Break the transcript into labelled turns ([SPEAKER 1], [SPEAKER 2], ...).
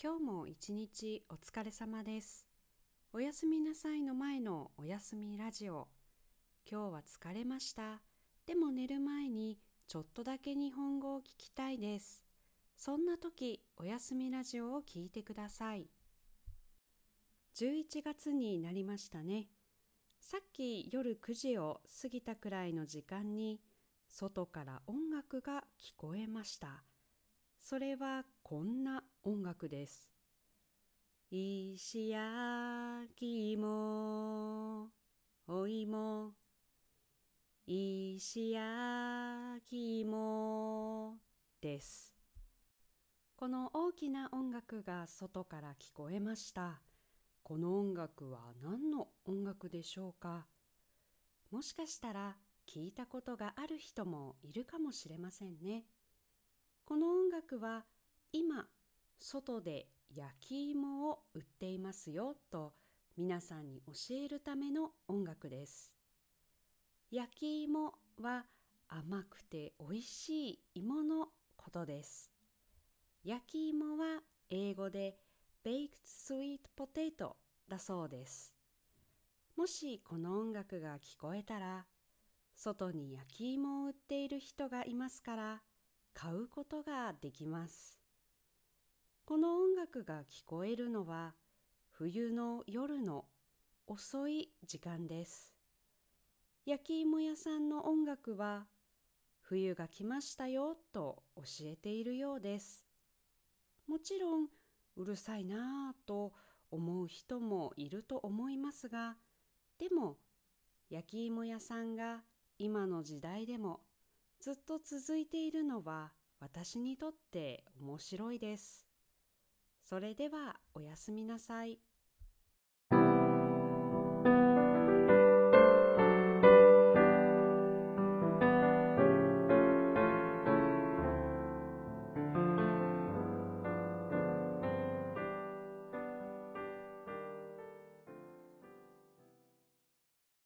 [SPEAKER 1] 今日も一日お疲れ様です。おやすみなさいの前のおやすみラジオ。今日は疲れました。でも寝る前にちょっとだけ日本語を聞きたいです。そんな時、おやすみラジオを聞いてください。11月になりましたね。さっき夜9時を過ぎたくらいの時間に外から音楽が聞こえました。それはこんな音楽です。石焼き芋、お芋、石焼き芋です。この大きな音楽が外から聞こえました。この音楽は何の音楽でしょうか？もしかしたら聞いたことがある人もいるかもしれませんね。この音楽は今外で焼き芋を売っていますよと皆さんに教えるための音楽です。焼き芋は甘くて美味しい芋のことです。焼き芋は英語で baked sweet potato だそうです。もしこの音楽が聞こえたら外に焼き芋を売っている人がいますから買うことができます。この音楽が聞こえるのは冬の夜の遅い時間です。焼き芋屋さんの音楽は冬が来ましたよと教えているようです。もちろんうるさいなぁと思う人もいると思いますが、でも焼き芋屋さんが今の時代でもずっと続いているのは私にとって面白いです。それではおやすみなさい。